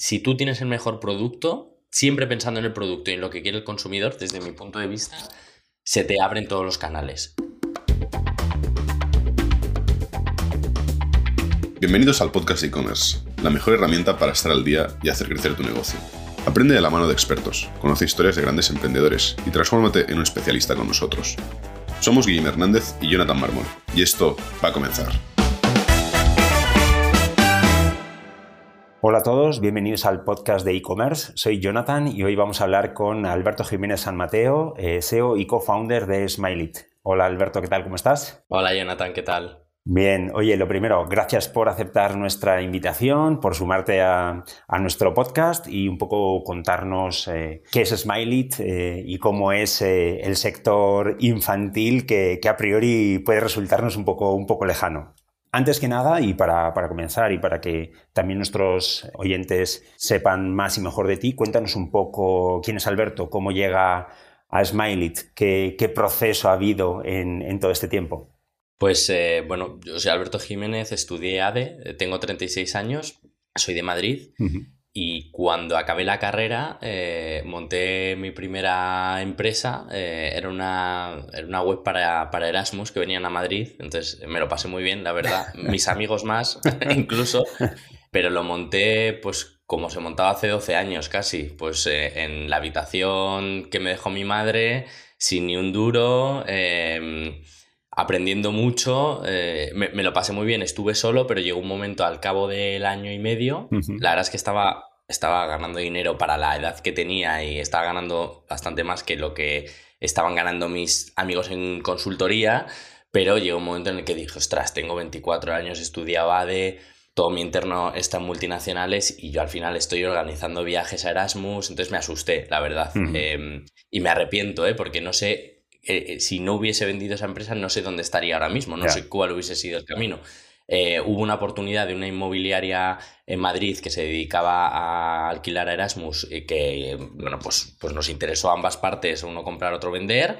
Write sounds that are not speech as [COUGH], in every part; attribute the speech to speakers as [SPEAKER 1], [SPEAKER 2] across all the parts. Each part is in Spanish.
[SPEAKER 1] si tú tienes el mejor producto, siempre pensando en el producto y en lo que quiere el consumidor, desde mi punto de vista, se te abren todos los canales.
[SPEAKER 2] Bienvenidos al podcast e-commerce, la mejor herramienta para estar al día y hacer crecer tu negocio. Aprende de la mano de expertos, conoce historias de grandes emprendedores y transfórmate en un especialista con nosotros. Somos Guillermo Hernández y Jonathan Marmol, y esto va a comenzar.
[SPEAKER 3] Hola a todos, bienvenidos al podcast de e-commerce. Soy Jonathan y hoy vamos a hablar con Alberto Jiménez San Mateo, eh, CEO y co-founder de Smileit. Hola Alberto, ¿qué tal? ¿Cómo estás?
[SPEAKER 1] Hola Jonathan, ¿qué tal?
[SPEAKER 3] Bien, oye, lo primero, gracias por aceptar nuestra invitación, por sumarte a, nuestro podcast y un poco contarnos eh, qué es Smileit eh, y cómo es el sector infantil que, que, a priori puede resultarnos un poco, un poco lejano. Antes que nada, y para, comenzar y para que también nuestros oyentes sepan más y mejor de ti, cuéntanos un poco quién es Alberto, cómo llega a Smileit, qué, proceso ha habido en, todo este tiempo.
[SPEAKER 1] Pues eh, bueno, yo soy Alberto Jiménez, estudié ADE, tengo 36 años, soy de Madrid. Y cuando acabé la carrera, eh, monté mi primera empresa. Eh, era, una, era, una, web para, para, Erasmus que venían a Madrid. Entonces me lo pasé muy bien, la verdad. [LAUGHS] Mis amigos más, [LAUGHS] incluso. Pero lo monté, pues, como se montaba hace 12 años casi. Pues eh, en la habitación que me dejó mi madre, sin ni un duro. Aprendiendo mucho, me, me, lo pasé muy bien, estuve solo, pero llegó un momento al cabo del año y medio, la verdad es que estaba estaba ganando dinero para la edad que tenía y estaba ganando bastante más que lo que estaban ganando mis amigos en consultoría, pero llegó un momento en el que dije, ostras, tengo 24 años, estudiaba de todo mi interno está en multinacionales y yo al final estoy organizando viajes a Erasmus, entonces me asusté, la verdad. Em, y me arrepiento, ¿eh? porque no sé, eh, eh, si no hubiese vendido esa empresa, no sé dónde estaría ahora mismo, no sé cuál hubiese sido el camino. Eh, hubo una oportunidad de una inmobiliaria en Madrid que se dedicaba a alquilar a Erasmus y que, bueno, pues, pues nos interesó a ambas partes, uno comprar, otro vender.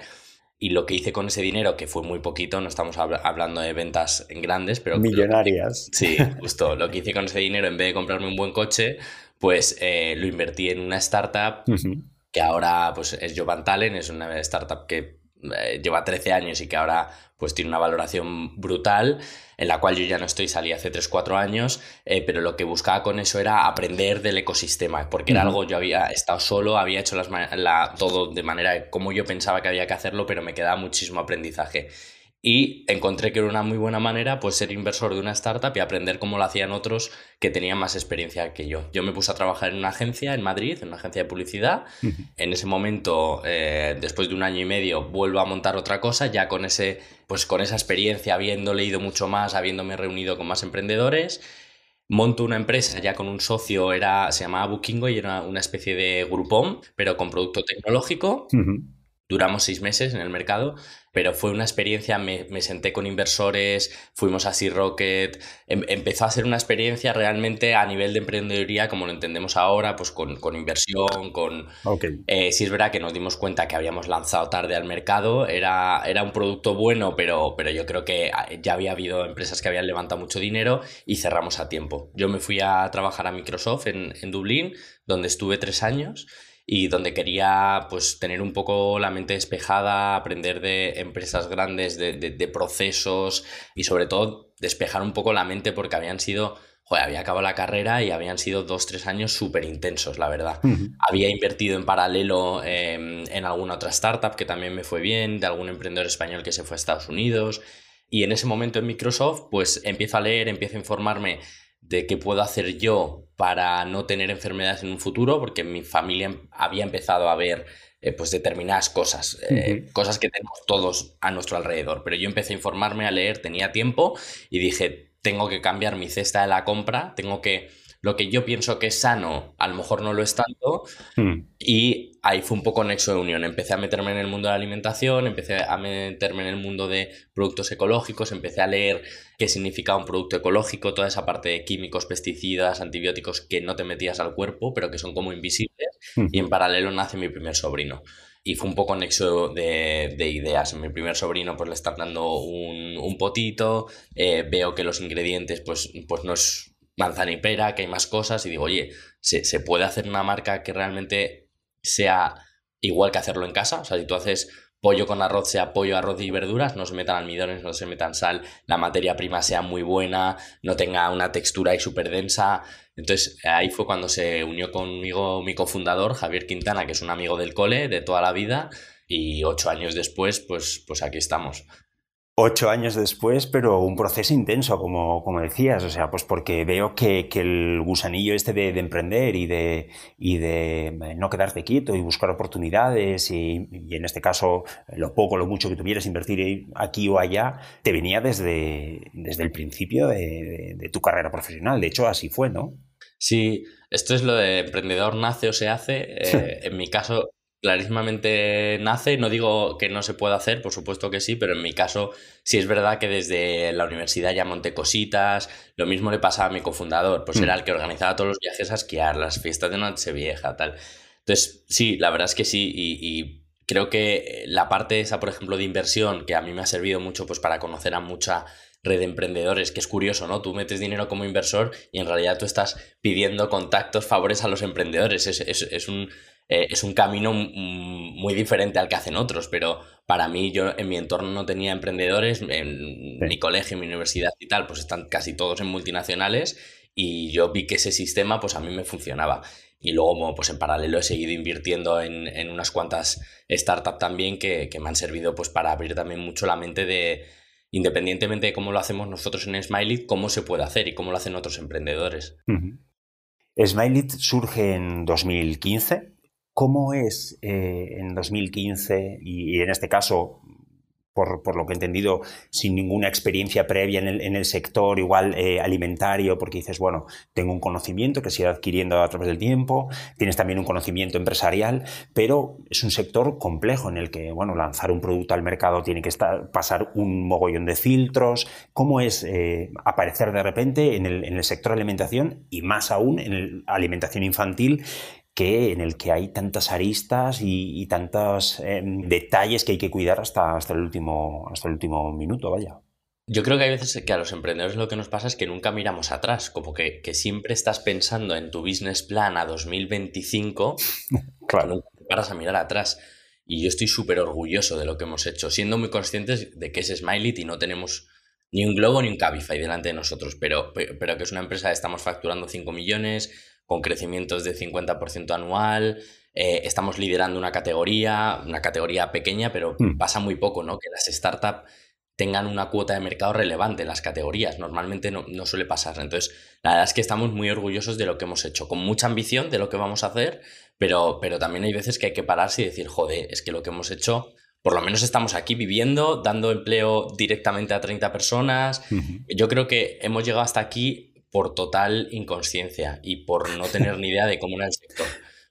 [SPEAKER 1] Y lo que hice con ese dinero, que fue muy poquito, no estamos hablando de ventas en grandes, pero...
[SPEAKER 3] Millonarias.
[SPEAKER 1] sí, justo. Lo que hice con ese dinero, en vez de comprarme un buen coche, pues eh, lo invertí en una startup que ahora pues, es Jovan Talent, es una startup que eh, lleva 13 años y que ahora pues tiene una valoración brutal, en la cual yo ya no estoy, salí hace 3-4 años, eh, pero lo que buscaba con eso era aprender del ecosistema, porque era algo, yo había estado solo, había hecho las, la, todo de manera como yo pensaba que había que hacerlo, pero me quedaba muchísimo aprendizaje y encontré que era una muy buena manera pues ser inversor de una startup y aprender cómo lo hacían otros que tenían más experiencia que yo. Yo me puse a trabajar en una agencia en Madrid, en una agencia de publicidad. En ese momento, eh, después de un año y medio, vuelvo a montar otra cosa, ya con, ese, pues, con esa experiencia, habiendo leído mucho más, habiéndome reunido con más emprendedores. Monto una empresa ya con un socio, era, se llamaba Bookingo y era una especie de grupón, pero con producto tecnológico. Duramos seis meses en el mercado, pero fue una experiencia, me, senté con inversores, fuimos a Sea Rocket, em, empezó a ser una experiencia realmente a nivel de emprendeduría como lo entendemos ahora, pues con, inversión, con... Eh, sí es verdad que nos dimos cuenta que habíamos lanzado tarde al mercado, era, era un producto bueno, pero, pero yo creo que ah, ya había habido empresas que habían levantado mucho dinero y cerramos a tiempo. Yo me fui a trabajar a Microsoft en, en Dublín, donde estuve tres años y donde quería pues tener un poco la mente despejada, aprender de empresas grandes, de, de, procesos y sobre todo despejar un poco la mente porque habían sido, joder, había acabado la carrera y habían sido dos, tres años súper intensos, la verdad. Había invertido en paralelo em, en alguna otra startup que también me fue bien, de algún emprendedor español que se fue a Estados Unidos. Y en ese momento en Microsoft, pues empiezo a leer, empiezo a informarme de qué puedo hacer yo para no tener enfermedades en un futuro, porque mi familia había empezado a ver eh, pues determinadas cosas, eh, cosas que tenemos todos a nuestro alrededor. Pero yo empecé a informarme, a leer, tenía tiempo y dije, tengo que cambiar mi cesta de la compra, tengo que lo que yo pienso que es sano, a lo mejor no lo es tanto. Hmm. Y ahí fue un poco nexo de unión. Empecé a meterme en el mundo de la alimentación, empecé a meterme en el mundo de productos ecológicos, empecé a leer qué significa un producto ecológico, toda esa parte de químicos, pesticidas, antibióticos que no te metías al cuerpo, pero que son como invisibles. Hmm. Y en paralelo nace mi primer sobrino y fue un poco nexo de, de, ideas. Mi primer sobrino pues le están dando un, un potito, eh, veo que los ingredientes pues, pues no es manzanipera, que hay más cosas, y digo, oye, ¿se, ¿se puede hacer una marca que realmente sea igual que hacerlo en casa? O sea, si tú haces pollo con arroz sea pollo, arroz y verduras, no se metan almidones, no se metan sal, la materia prima sea muy buena, no tenga una textura ahí súper densa. Entonces ahí fue cuando se unió conmigo mi cofundador, Javier Quintana, que es un amigo del cole de toda la vida, y ocho años después, pues, pues aquí estamos
[SPEAKER 3] ocho años después, pero un proceso intenso, como, como decías, o sea, pues porque veo que, el gusanillo este de, emprender y de, y de eh, no quedarte quieto y buscar oportunidades y, en este caso lo poco, lo mucho que tuvieras invertir aquí o allá, te venía desde, desde el principio de, tu carrera profesional. De hecho, así fue, ¿no?
[SPEAKER 1] Sí, esto es lo de emprendedor nace o se hace. [LAUGHS] Eh, en mi caso, clarísimamente nace. No digo que no se pueda hacer, por supuesto que sí, pero en mi caso sí es verdad que desde la universidad ya monté cositas. Lo mismo le pasaba a mi cofundador, pues era mm. el que organizaba todos los viajes a esquiar, las fiestas de noche vieja, tal. Entonces, sí, la verdad es que sí, y, creo que la parte esa, por ejemplo, de inversión, que a mí me ha servido mucho pues para conocer a mucha red de emprendedores, que es curioso, ¿no? Tú metes dinero como inversor y en realidad tú estás pidiendo contactos, favores a los emprendedores. es un, eh, es un camino muy diferente al que hacen otros, pero para mí yo en mi entorno no tenía emprendedores, en mi colegio, en mi universidad y tal, pues están casi todos en multinacionales y yo vi que ese sistema pues a mí me funcionaba. Y luego, pues en paralelo he seguido invirtiendo en, unas cuantas startups también que, me han servido pues para abrir también mucho la mente de, independientemente de cómo lo hacemos nosotros en Smiley, cómo se puede hacer y cómo lo hacen otros emprendedores.
[SPEAKER 3] Smiley surge en 2015 ¿Cómo es eh, en 2015 y, en este caso, por, lo que he entendido, sin ninguna experiencia previa en el, sector igual eh, alimentario, porque dices, bueno, tengo un conocimiento que se ha adquiriendo a través del tiempo, tienes también un conocimiento empresarial, pero es un sector complejo en el que, bueno, lanzar un producto al mercado tiene que pasar un mogollón de filtros. ¿Cómo es eh, aparecer de repente en el, en el sector alimentación y más aún en la alimentación infantil que, en el que hay tantas aristas y, tantos em, detalles que hay que cuidar hasta, hasta, el último, hasta el último minuto, vaya.
[SPEAKER 1] Yo creo que hay veces que a los emprendedores lo que nos pasa es que nunca miramos atrás, como que, siempre estás pensando en tu business plan a 2025, [LAUGHS] claro. nunca te paras a mirar atrás. Y yo estoy súper orgulloso de lo que hemos hecho, siendo muy conscientes de que es Smiley y no tenemos ni un Globo ni un Cabify delante de nosotros, pero, pero que es una empresa, estamos facturando 5 millones, con crecimientos de 50% anual. Eh, estamos liderando una categoría, una categoría pequeña, pero hmm. pasa muy poco, ¿no? Que las startups tengan una cuota de mercado relevante en las categorías. Normalmente no, no, suele pasar. Entonces, la verdad es que estamos muy orgullosos de lo que hemos hecho, con mucha ambición de lo que vamos a hacer, pero, pero también hay veces que hay que pararse y decir, joder, es que lo que hemos hecho, por lo menos estamos aquí viviendo, dando empleo directamente a 30 personas. Yo creo que hemos llegado hasta aquí por total inconsciencia y por no tener ni idea de cómo era el sector.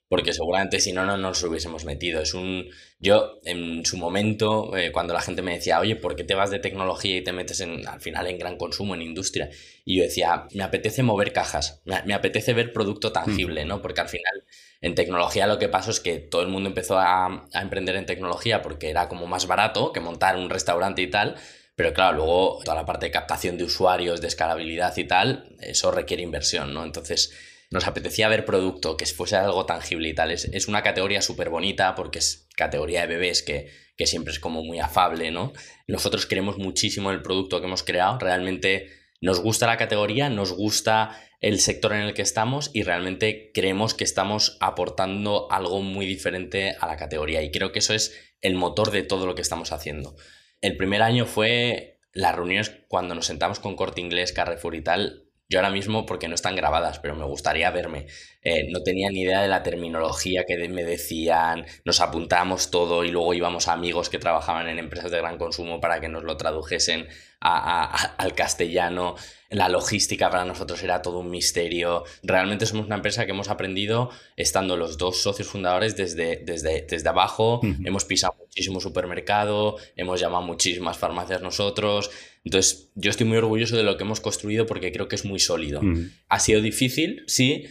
[SPEAKER 1] Porque seguramente si no, no nos hubiésemos metido. Es un. Yo, en su momento, eh, cuando la gente me decía, oye, ¿por qué te vas de tecnología y te metes en, al final en gran consumo, en industria? Y yo decía, me apetece mover cajas, me, apetece ver producto tangible, ¿no? Porque al final, en tecnología lo que pasó es que todo el mundo empezó a, a emprender en tecnología porque era como más barato que montar un restaurante y tal pero claro, luego toda la parte de captación de usuarios, de escalabilidad y tal, eso requiere inversión, ¿no? Entonces, nos apetecía ver producto que fuese algo tangible y tal. Es, una categoría súper bonita porque es categoría de bebés que, que, siempre es como muy afable, ¿no? Nosotros queremos muchísimo el producto que hemos creado. Realmente nos gusta la categoría, nos gusta el sector en el que estamos y realmente creemos que estamos aportando algo muy diferente a la categoría. Y creo que eso es el motor de todo lo que estamos haciendo. El primer año fue las reuniones cuando nos sentamos con Corte Inglés, Carrefour y tal. Yo ahora mismo, porque no están grabadas, pero me gustaría verme. Eh, no tenía ni idea de la terminología que me decían, nos apuntamos todo y luego íbamos a amigos que trabajaban en empresas de gran consumo para que nos lo tradujesen al castellano la logística para nosotros era todo un misterio. Realmente somos una empresa que hemos aprendido estando los dos socios fundadores desde, desde, desde abajo. Hemos pisado muchísimo supermercado, hemos llamado muchísimas farmacias nosotros. Entonces, yo estoy muy orgulloso de lo que hemos construido porque creo que es muy sólido. Ha sido difícil, sí,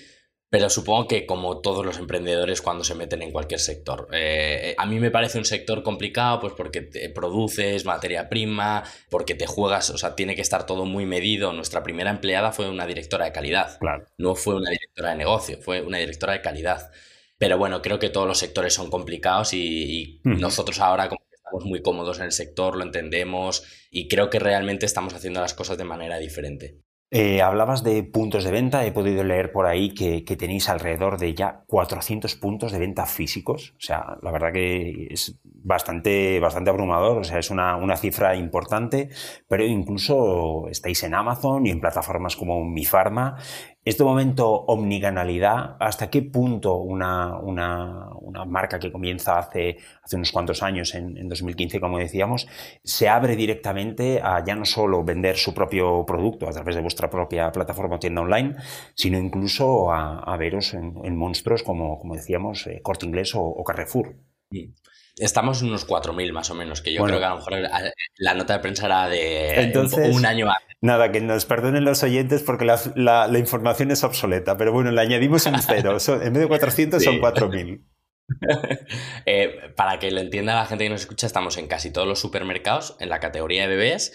[SPEAKER 1] pero supongo que como todos los emprendedores cuando se meten en cualquier sector. Eh, a mí me parece un sector complicado pues porque te produces materia prima, porque te juegas, o sea, tiene que estar todo muy medido. Nuestra primera empleada fue una directora de calidad,
[SPEAKER 3] claro.
[SPEAKER 1] no fue una directora de negocio, fue una directora de calidad. Pero bueno, creo que todos los sectores son complicados y, nosotros ahora como estamos muy cómodos en el sector, lo entendemos y creo que realmente estamos haciendo las cosas de manera diferente.
[SPEAKER 3] Eh, hablabas de puntos de venta, he podido leer por ahí que, tenéis alrededor de ya 400 puntos de venta físicos, o sea, la verdad que es bastante, bastante abrumador, o sea, es una, una cifra importante, pero incluso estáis en Amazon y en plataformas como Mi Pharma este momento omnicanalidad, ¿hasta qué punto una, marca que comienza hace, unos cuantos años, en, en, 2015, como decíamos, se abre directamente a ya no solo vender su propio producto a través de vuestra propia plataforma o tienda online, sino incluso a, a veros en, monstruos como, como decíamos, eh, Corte Inglés o, Carrefour?
[SPEAKER 1] Estamos en unos 4.000 más o menos, que yo creo que a lo mejor la, nota de prensa era de un, año antes.
[SPEAKER 3] Nada, que nos perdonen los oyentes porque la, información es obsoleta, pero bueno, le añadimos un cero. [LAUGHS] en vez de 400 son 4.000. [LAUGHS]
[SPEAKER 1] eh, para que lo entienda la gente que nos escucha, estamos en casi todos los supermercados en la categoría de bebés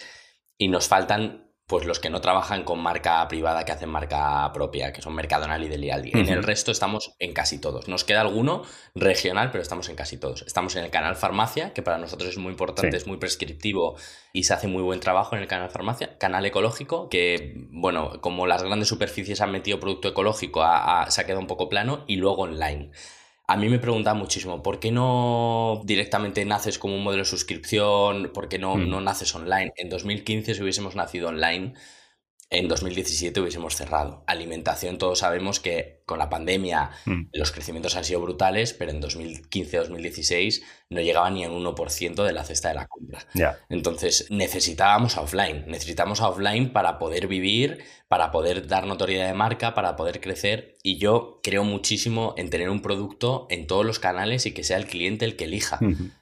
[SPEAKER 1] y nos faltan pues los que no trabajan con marca privada que hacen marca propia, que son Mercadona y Delialdi. En el resto estamos en casi todos. Nos queda alguno regional, pero estamos en casi todos. Estamos en el canal farmacia, que para nosotros es muy importante, es muy prescriptivo y se hace muy buen trabajo en el canal farmacia. Canal ecológico, que bueno, como las grandes superficies han metido producto ecológico, se ha quedado un poco plano. Y luego online. A mí me preguntan muchísimo, ¿por qué no directamente naces como un modelo de suscripción? ¿Por qué no, mm. no naces online? En 2015, si hubiésemos nacido online, en 2017 hubiésemos cerrado. Alimentación, todos sabemos que con la pandemia mm. los crecimientos han sido brutales, pero en 2015-2016 no llegaba ni al 1% de la cesta de la compra. Entonces necesitábamos offline, necesitamos offline para poder vivir, para poder dar notoriedad de marca, para poder crecer. Y yo creo muchísimo en tener un producto en todos los canales y que sea el cliente el que elija.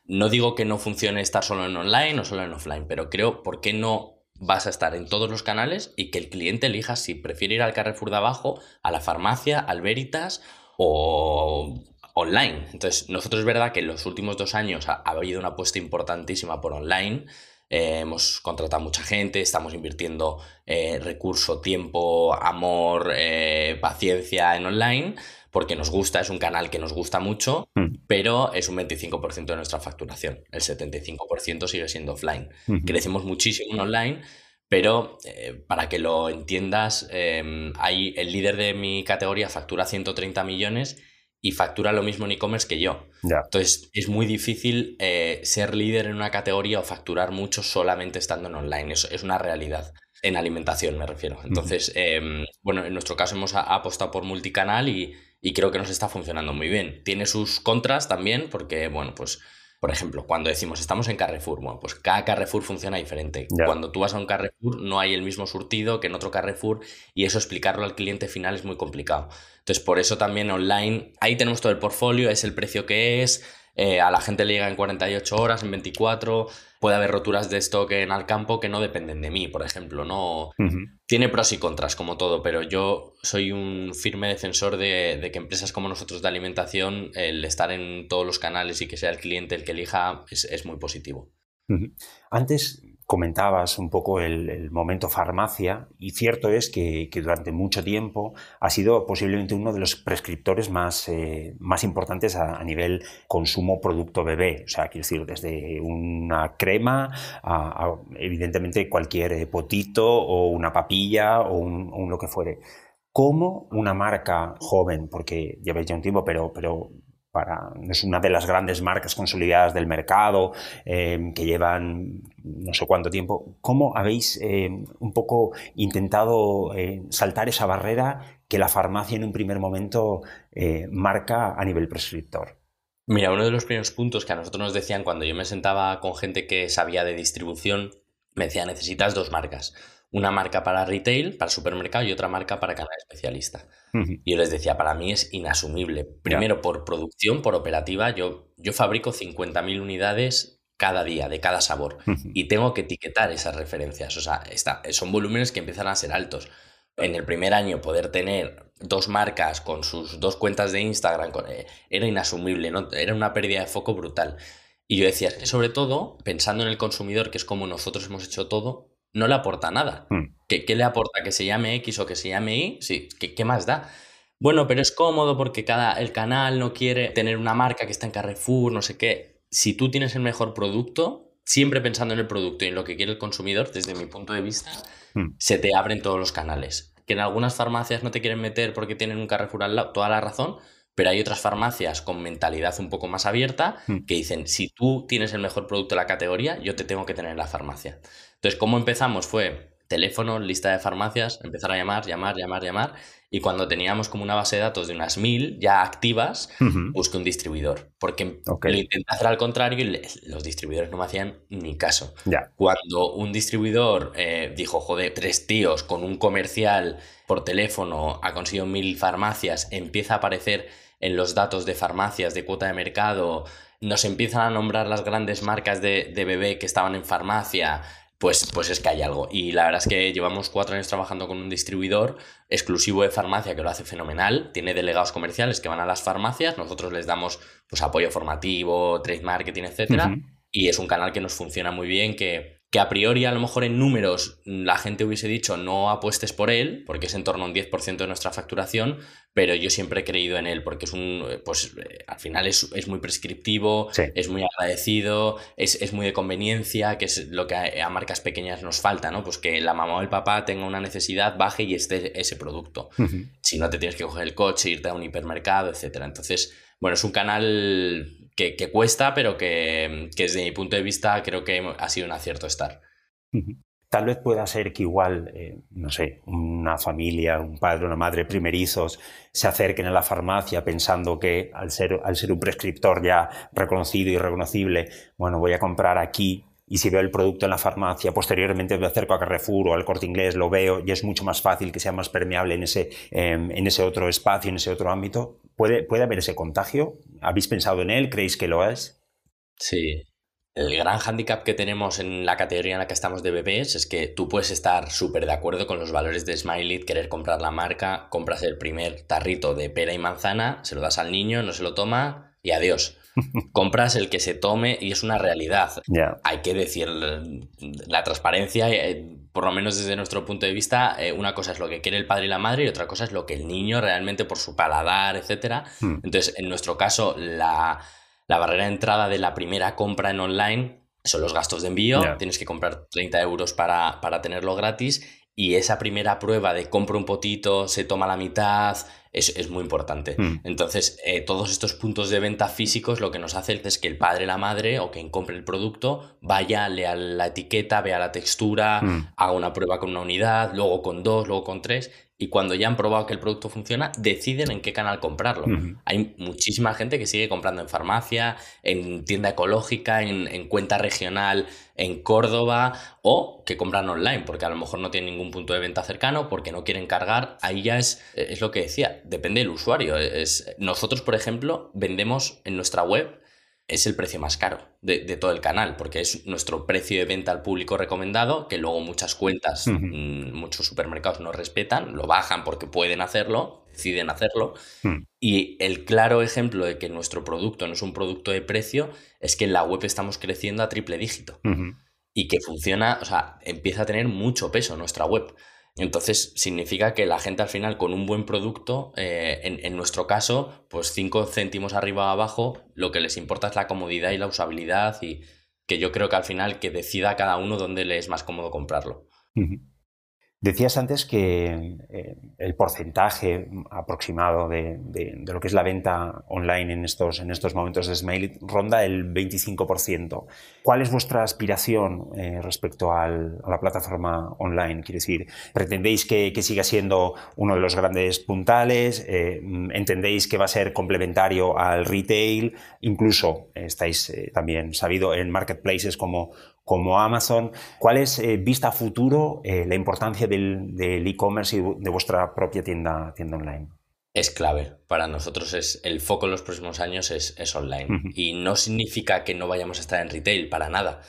[SPEAKER 1] No digo que no funcione estar solo en online o solo en offline, pero creo, ¿por qué no vas a estar en todos los canales y que el cliente elija si prefiere ir al Carrefour de abajo, a la farmacia, al Veritas o online. Entonces, nosotros es verdad que en los últimos dos años ha, habido una apuesta importantísima por online. Eh, hemos contratado mucha gente, estamos invirtiendo eh, recurso, tiempo, amor, eh, paciencia en online porque nos gusta, es un canal que nos gusta mucho, mm. pero es un 25% de nuestra facturación. El 75% sigue siendo offline. Crecemos muchísimo en online, pero eh, para que lo entiendas, em, hay, el líder de mi categoría factura 130 millones y factura lo mismo en e-commerce que yo. Entonces es muy difícil eh, ser líder en una categoría o facturar mucho solamente estando en online. Eso es una realidad. En alimentación me refiero. Entonces, em, bueno, en nuestro caso hemos apostado por multicanal y, y creo que nos está funcionando muy bien. Tiene sus contras también porque, bueno, pues, por ejemplo, cuando decimos estamos en Carrefour, bueno, pues cada Carrefour funciona diferente. Cuando tú vas a un Carrefour no hay el mismo surtido que en otro Carrefour y eso explicarlo al cliente final es muy complicado. Entonces, por eso también online, ahí tenemos todo el portfolio, es el precio que es, eh, a la gente le llega en 48 horas, en 24 puede haber roturas de stock en el campo que no dependen de mí, por ejemplo. No tiene pros y contras como todo, pero yo soy un firme defensor de, que empresas como nosotros de alimentación, el estar en todos los canales y que sea el cliente el que elija es, muy positivo.
[SPEAKER 3] Antes comentabas un poco el, momento farmacia y cierto es que, durante mucho tiempo ha sido posiblemente uno de los prescriptores más, eh, más importantes a, nivel consumo producto bebé. O sea, quiero decir, desde una crema a, evidentemente cualquier eh, potito o una papilla o un, lo que fuere. ¿Cómo una marca joven, porque lleváis ya un tiempo, pero, pero para, es una de las grandes marcas consolidadas del mercado, eh, que llevan no sé cuánto tiempo. ¿Cómo habéis eh, un poco intentado eh, saltar esa barrera que la farmacia en un primer momento marca a nivel prescriptor?
[SPEAKER 1] Mira, uno de los primeros puntos que a nosotros nos decían cuando yo me sentaba con gente que sabía de distribución, me decía, necesitas dos marcas una marca para retail, para supermercado y otra marca para canal especialista. Y yo les decía, para mí es inasumible. Primero, por producción, por operativa, yo, yo fabrico 50.000 unidades cada día, de cada sabor, y tengo que etiquetar esas referencias. O sea, está, son volúmenes que empiezan a ser altos. en el primer año poder tener dos marcas con sus dos cuentas de Instagram eh, era inasumible, ¿no? Era una pérdida de foco brutal. Y yo decía, que sobre todo, pensando en el consumidor, que es como nosotros hemos hecho todo, no le aporta nada. Hmm. ¿Qué, le aporta? ¿Que se llame X o que se llame Y? Sí, ¿qué, qué más da? Bueno, pero es cómodo porque cada, el canal no quiere tener una marca que está en Carrefour, no sé qué. Si tú tienes el mejor producto, siempre pensando en el producto y en lo que quiere el consumidor, desde mi punto de vista, hmm. se te abren todos los canales. Que en algunas farmacias no te quieren meter porque tienen un Carrefour al lado, toda la razón, pero hay otras farmacias con mentalidad un poco más abierta hmm. que dicen, si tú tienes el mejor producto de la categoría, yo te tengo que tener en la farmacia. Entonces, ¿cómo empezamos? Fue teléfono, lista de farmacias, empezar a llamar, llamar, llamar, llamar. Y cuando teníamos como una base de datos de unas mil ya activas, busqué un distribuidor. Porque lo intenté hacer al contrario y los distribuidores no me hacían ni caso. Cuando un distribuidor eh, dijo, joder, tres tíos con un comercial por teléfono ha conseguido mil farmacias, empieza a aparecer en los datos de farmacias, de cuota de mercado, nos empiezan a nombrar las grandes marcas de, de bebé que estaban en farmacia, pues, pues es que hay algo. Y la verdad es que llevamos cuatro años trabajando con un distribuidor exclusivo de farmacia que lo hace fenomenal. Tiene delegados comerciales que van a las farmacias, nosotros les damos pues, apoyo formativo, trade marketing, etc. Y es un canal que nos funciona muy bien, que que a priori a lo mejor en números la gente hubiese dicho no apuestes por él, porque es en torno a un 10% de nuestra facturación, pero yo siempre he creído en él, porque es un, pues al final es, muy prescriptivo, es muy agradecido, es, muy de conveniencia, que es lo que a, marcas pequeñas nos falta, ¿no? Pues que la mamá o el papá tenga una necesidad, baje y esté ese producto. Si no te tienes que coger el coche, irte a un hipermercado, etcétera. Entonces, bueno, es un canal que, cuesta, pero que, desde mi punto de vista creo que ha sido un acierto estar.
[SPEAKER 3] Tal vez pueda ser que igual, eh, no sé, una familia, un padre, una madre primerizos se acerquen a la farmacia pensando que al ser, al ser un prescriptor ya reconocido y reconocible, bueno, voy a comprar aquí y si veo el producto en la farmacia, posteriormente me acerco a Carrefour o al corte inglés, lo veo y es mucho más fácil que sea más permeable en ese, em, en ese otro espacio, en ese otro ámbito. ¿Puede, ¿Puede haber ese contagio? ¿Habéis pensado en él? ¿Creéis que lo es?
[SPEAKER 1] Sí. El gran hándicap que tenemos en la categoría en la que estamos de bebés es que tú puedes estar súper de acuerdo con los valores de Smiley, querer comprar la marca, compras el primer tarrito de pera y manzana, se lo das al niño, no se lo toma y adiós. [LAUGHS] compras el que se tome y es una realidad. Hay que decir, la transparencia, eh, por lo menos desde nuestro punto de vista, eh, una cosa es lo que quiere el padre y la madre y otra cosa es lo que el niño realmente por su paladar, etc. Hmm. Entonces, en nuestro caso, la, barrera de entrada de la primera compra en online son los gastos de envío. Tienes que comprar 30 euros para, para tenerlo gratis y esa primera prueba de compro un potito, se toma la mitad, es, muy importante. Hmm. Entonces, eh, todos estos puntos de venta físicos lo que nos hace es que el padre, la madre o quien compre el producto vaya, lea la etiqueta, vea la textura, hmm. haga una prueba con una unidad, luego con dos, luego con tres y cuando ya han probado que el producto funciona, deciden en qué canal comprarlo. Hay muchísima gente que sigue comprando en farmacia, en tienda ecológica, en, cuenta regional en Córdoba o que compran online porque a lo mejor no tienen ningún punto de venta cercano, porque no quieren cargar. Ahí ya es, es lo que decía, depende del usuario. Es, nosotros, por ejemplo, vendemos en nuestra web es el precio más caro de, todo el canal, porque es nuestro precio de venta al público recomendado, que luego muchas cuentas, mm, muchos supermercados no respetan, lo bajan porque pueden hacerlo, deciden hacerlo. Hmm. Y el claro ejemplo de que nuestro producto no es un producto de precio es que en la web estamos creciendo a triple dígito. Y que funciona, o sea, empieza a tener mucho peso nuestra web. Entonces significa que la gente al final con un buen producto, eh, en, nuestro caso, pues 5 céntimos arriba o abajo, lo que les importa es la comodidad y la usabilidad y que yo creo que al final que decida cada uno dónde le es más cómodo comprarlo.
[SPEAKER 3] Decías antes que eh, el porcentaje aproximado de, lo que es la venta online en estos, en estos momentos de Smile ronda el 25%. ¿Cuál es vuestra aspiración eh, respecto a la plataforma online? Quiero decir, ¿pretendéis que, siga siendo uno de los grandes puntales? Eh, ¿Entendéis que va a ser complementario al retail? Incluso estáis también sabido en marketplaces como, como Amazon. ¿Cuál es, eh, vista a futuro, eh, la importancia del e-commerce y de vuestra propia tienda, tienda online?
[SPEAKER 1] Es clave. Para nosotros es el foco en los próximos años es, online. Y no significa que no vayamos a estar en retail, para nada.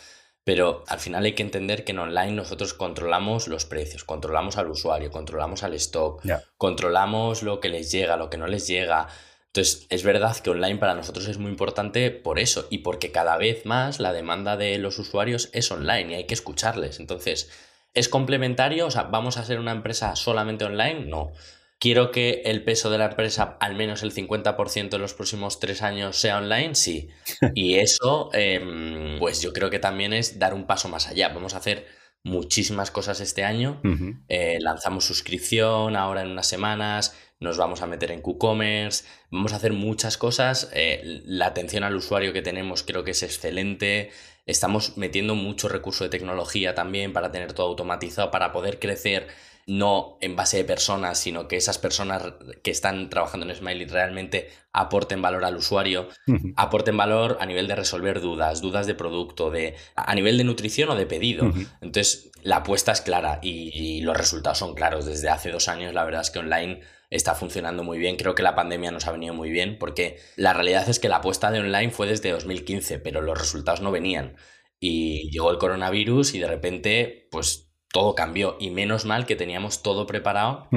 [SPEAKER 1] Pero al final hay que entender que en online nosotros controlamos los precios, controlamos al usuario, controlamos al stock, controlamos lo que les llega, lo que no les llega. Entonces, es verdad que online para nosotros es muy importante por eso y porque cada vez más la demanda de los usuarios es online y hay que escucharles. Entonces, ¿es complementario? O sea, ¿vamos a ser una empresa solamente online? No. ¿Quiero que el peso de la empresa, al menos el 50% en los próximos tres años, sea online? Sí. [LAUGHS] Y eso, em, pues yo creo que también es dar un paso más allá. Vamos a hacer muchísimas cosas este año. Eh, lanzamos suscripción ahora en unas semanas, nos vamos a meter en QCommerce, vamos a hacer muchas cosas. Eh, la atención al usuario que tenemos creo que es excelente. Estamos metiendo mucho recurso de tecnología también para tener todo automatizado, para poder crecer no en base de personas, sino que esas personas que están trabajando en Smiley realmente aporten valor al usuario, aporten valor a nivel de resolver dudas, dudas de producto, de, a nivel de nutrición o de pedido. Entonces, la apuesta es clara y, los resultados son claros. Desde hace dos años, la verdad es que online está funcionando muy bien. Creo que la pandemia nos ha venido muy bien porque la realidad es que la apuesta de online fue desde 2015, pero los resultados no venían. Y llegó el coronavirus y de repente, pues todo cambió y menos mal que teníamos todo preparado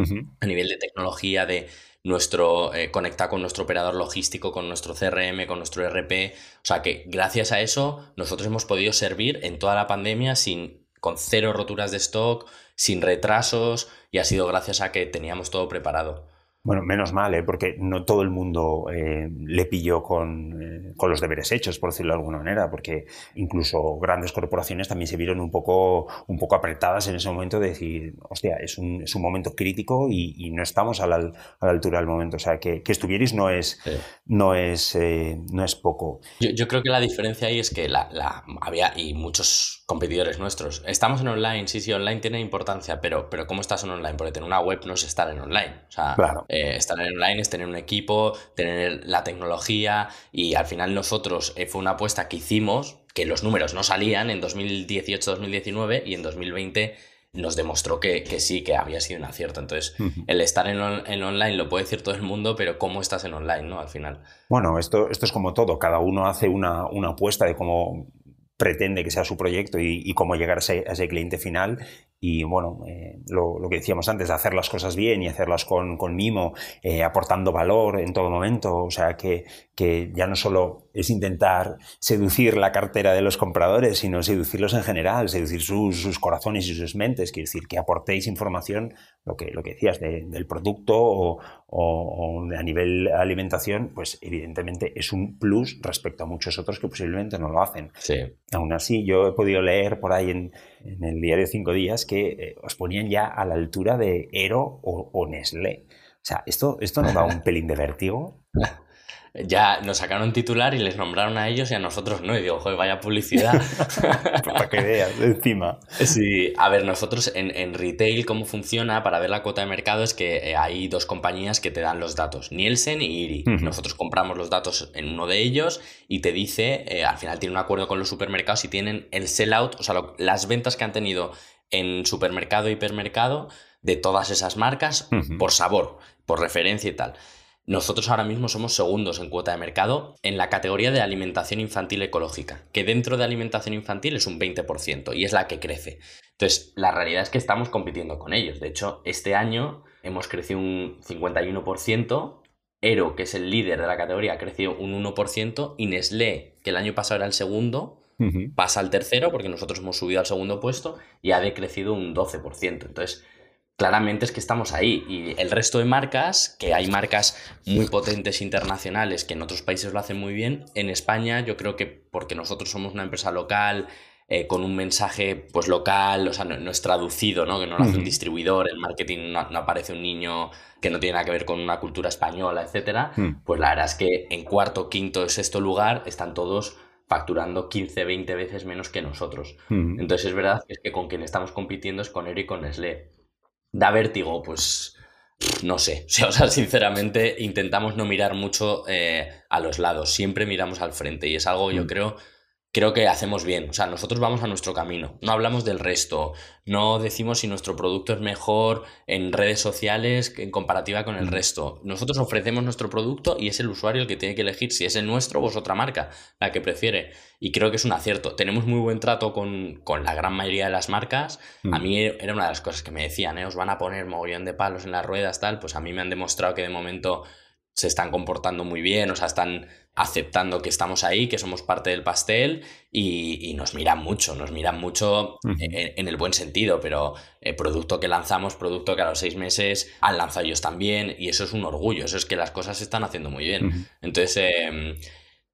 [SPEAKER 1] a nivel de tecnología, de nuestro eh, conectar con nuestro operador logístico, con nuestro CRM, con nuestro RP. O sea que gracias a eso nosotros hemos podido servir en toda la pandemia sin con cero roturas de stock, sin retrasos y ha sido gracias a que teníamos todo preparado.
[SPEAKER 3] Bueno, menos mal, ¿eh? porque no todo el mundo eh, le pilló con, eh, con, los deberes hechos, por decirlo de alguna manera, porque incluso grandes corporaciones también se vieron un poco, un poco apretadas en ese momento de decir, hostia, es un, es un momento crítico y, no estamos a la, a la, altura del momento. O sea, que, que estuvierais no es, no es, eh, no es poco.
[SPEAKER 1] Yo, yo, creo que la diferencia ahí es que la, la, había, y muchos competidores nuestros, estamos en online, sí, sí, online tiene importancia, pero, pero ¿cómo estás en online? Porque tener una web no es estar en online. O sea, claro eh, estar en online es tener un equipo, tener la tecnología y al final nosotros eh, fue una apuesta que hicimos, que los números no salían en 2018-2019 y en 2020 nos demostró que, sí, que había sido un acierto. Entonces, el estar en, online lo puede decir todo el mundo, pero ¿cómo estás en online, no? Al final.
[SPEAKER 3] Bueno, esto, esto es como todo. Cada uno hace una, una apuesta de cómo pretende que sea su proyecto y, cómo llegar a ese, cliente final. Y bueno, eh, lo, que decíamos antes, hacer las cosas bien y hacerlas con, con mimo, eh, aportando valor en todo momento. O sea, que, que ya no solo es intentar seducir la cartera de los compradores, sino seducirlos en general, seducir sus, sus corazones y sus mentes. Quiere decir, que aportéis información, lo que, lo que decías, del producto o, o, a nivel alimentación, pues evidentemente es un plus respecto a muchos otros que posiblemente no lo hacen.
[SPEAKER 1] Sí.
[SPEAKER 3] Aún así, yo he podido leer por ahí en, en el diario Cinco Días que eh, os ponían ya a la altura de Ero o, o Nestlé. O sea, ¿esto, esto no da un pelín de vértigo? [LAUGHS]
[SPEAKER 1] ya nos sacaron titular y les nombraron a ellos y a nosotros no. Y digo, joder, vaya publicidad. [LAUGHS]
[SPEAKER 3] para que veas, encima.
[SPEAKER 1] Sí, a ver, nosotros en, retail, cómo funciona para ver la cuota de mercado es que eh, hay dos compañías que te dan los datos, Nielsen y IRI. Nosotros compramos los datos en uno de ellos y te dice, eh, al final tiene un acuerdo con los supermercados y tienen el sellout, o sea, las ventas que han tenido en supermercado, hipermercado, de todas esas marcas por sabor, por referencia y tal. Nosotros ahora mismo somos segundos en cuota de mercado en la categoría de alimentación infantil ecológica, que dentro de alimentación infantil es un 20% y es la que crece. Entonces, la realidad es que estamos compitiendo con ellos. De hecho, este año hemos crecido un 51%, Ero, que es el líder de la categoría, ha crecido un 1% y Nestlé, que el año pasado era el segundo, pasa al tercero porque nosotros hemos subido al segundo puesto y ha decrecido un 12%. Entonces, claramente es que estamos ahí. Y el resto de marcas, que hay marcas muy potentes internacionales que en otros países lo hacen muy bien, en España yo creo que porque nosotros somos una empresa local, eh, con un mensaje pues local, o sea, no, es traducido, ¿no? Que no lo hace un distribuidor, el marketing no, aparece un niño que no tiene nada que ver con una cultura española, etcétera, mm. pues la verdad es que en cuarto, quinto, sexto lugar están todos facturando 15, 20 veces menos que nosotros. Entonces es verdad que es que con quien estamos compitiendo es con Ero y con Nestlé da vértigo, pues no sé. [LAUGHS] O sea, sinceramente intentamos no mirar mucho eh, a los lados, siempre miramos al frente y es algo, yo mm. creo, creo que hacemos bien. O sea, nosotros vamos a nuestro camino, no hablamos del resto, no decimos si nuestro producto es mejor en redes sociales en comparativa con el resto. Nosotros ofrecemos nuestro producto y es el usuario el que tiene que elegir si es el nuestro o es otra marca, la que prefiere. Y creo que es un acierto. Tenemos muy buen trato con, la gran mayoría de las marcas. A mí era una de las cosas que me decían, ¿eh? os van a poner mogollón de palos en las ruedas, tal. Pues a mí me han demostrado que de momento se están comportando muy bien, o sea, están aceptando que estamos ahí, que somos parte del pastel y, nos miran mucho, nos miran mucho en, el buen sentido, pero el eh, producto que lanzamos, producto que a los seis meses han lanzado ellos también y eso es un orgullo, eso es que las cosas se están haciendo muy bien. Entonces, em,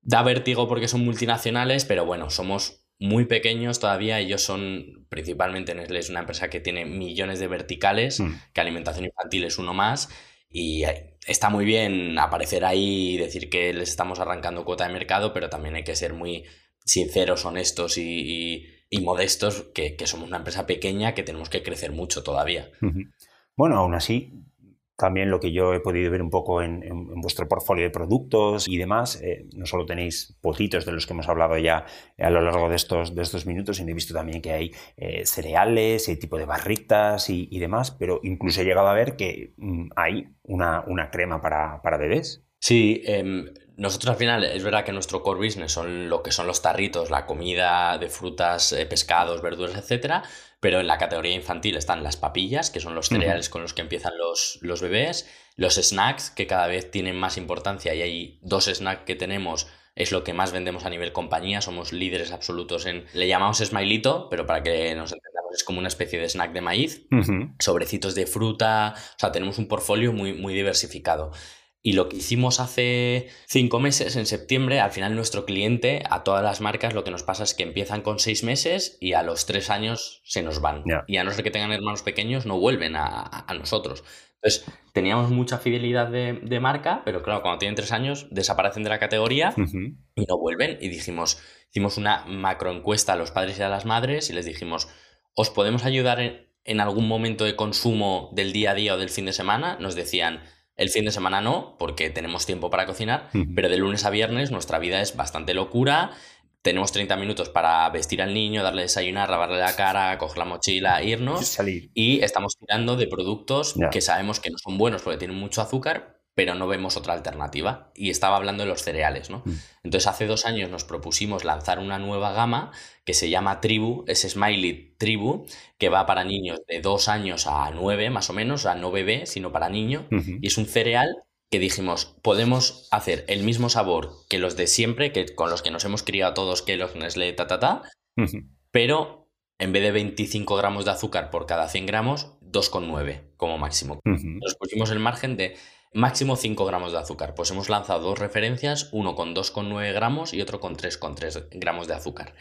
[SPEAKER 1] da vértigo porque son multinacionales, pero bueno, somos muy pequeños todavía, ellos son principalmente Nestlé es una empresa que tiene millones de verticales, mm. que alimentación infantil es uno más y está muy bien aparecer ahí y decir que les estamos arrancando cuota de mercado, pero también hay que ser muy sinceros, honestos y, modestos, que, somos una empresa pequeña que tenemos que crecer mucho todavía.
[SPEAKER 3] Bueno, aún así, también lo que yo he podido ver un poco en, vuestro portfolio de productos y demás, eh, no solo tenéis potitos de los que hemos hablado ya a lo largo de estos, de estos minutos, sino he visto también que hay eh, cereales, hay tipo de barritas y, demás, pero incluso he llegado a ver que mm, hay una, crema para, bebés.
[SPEAKER 1] Sí, em, nosotros al final es verdad que nuestro core business son lo que son los tarritos, la comida de frutas, eh, pescados, verduras, etcétera, pero en la categoría infantil están las papillas, que son los cereales con los que empiezan los, los bebés, los snacks, que cada vez tienen más importancia y hay dos snacks que tenemos es lo que más vendemos a nivel compañía, somos líderes absolutos en, le llamamos Smilito, pero para que nos entendamos es como una especie de snack de maíz, sobrecitos de fruta, o sea, tenemos un portfolio muy, muy diversificado. Y lo que hicimos hace cinco meses, en septiembre, al final nuestro cliente, a todas las marcas, lo que nos pasa es que empiezan con seis meses y a los tres años se nos van. Y a no ser que tengan hermanos pequeños, no vuelven a, nosotros. Entonces, teníamos mucha fidelidad de, marca, pero claro, cuando tienen tres años, desaparecen de la categoría y no vuelven. Y dijimos, hicimos una macroencuesta a los padres y a las madres y les dijimos, ¿os podemos ayudar en algún momento de consumo del día a día o del fin de semana? Nos decían, el fin de semana no, porque tenemos tiempo para cocinar, pero de lunes a viernes nuestra vida es bastante locura. Tenemos 30 minutos para vestir al niño, darle desayunar, lavarle la cara, coger la mochila, irnos. Y estamos tirando de productos que sabemos que no son buenos porque tienen mucho azúcar, pero no vemos otra alternativa. Y estaba hablando de los cereales, ¿no? Mm. Entonces, hace dos años nos propusimos lanzar una nueva gama que se llama Tribu, es Smiley Tribu, que va para niños de dos años a nueve, más o menos, a no bebé, sino para niño. Y es un cereal que dijimos, podemos hacer el mismo sabor que los de siempre, que con los que nos hemos criado todos, que los Nestlé, ta, ta, ta, pero en vez de 25 gramos de azúcar por cada 100 gramos, 2,9 como máximo. Nos pusimos el margen de Máximo 5 gramos de azúcar. Pues hemos lanzado dos referencias, uno con 2,9 gramos y otro con 3,3 gramos de azúcar.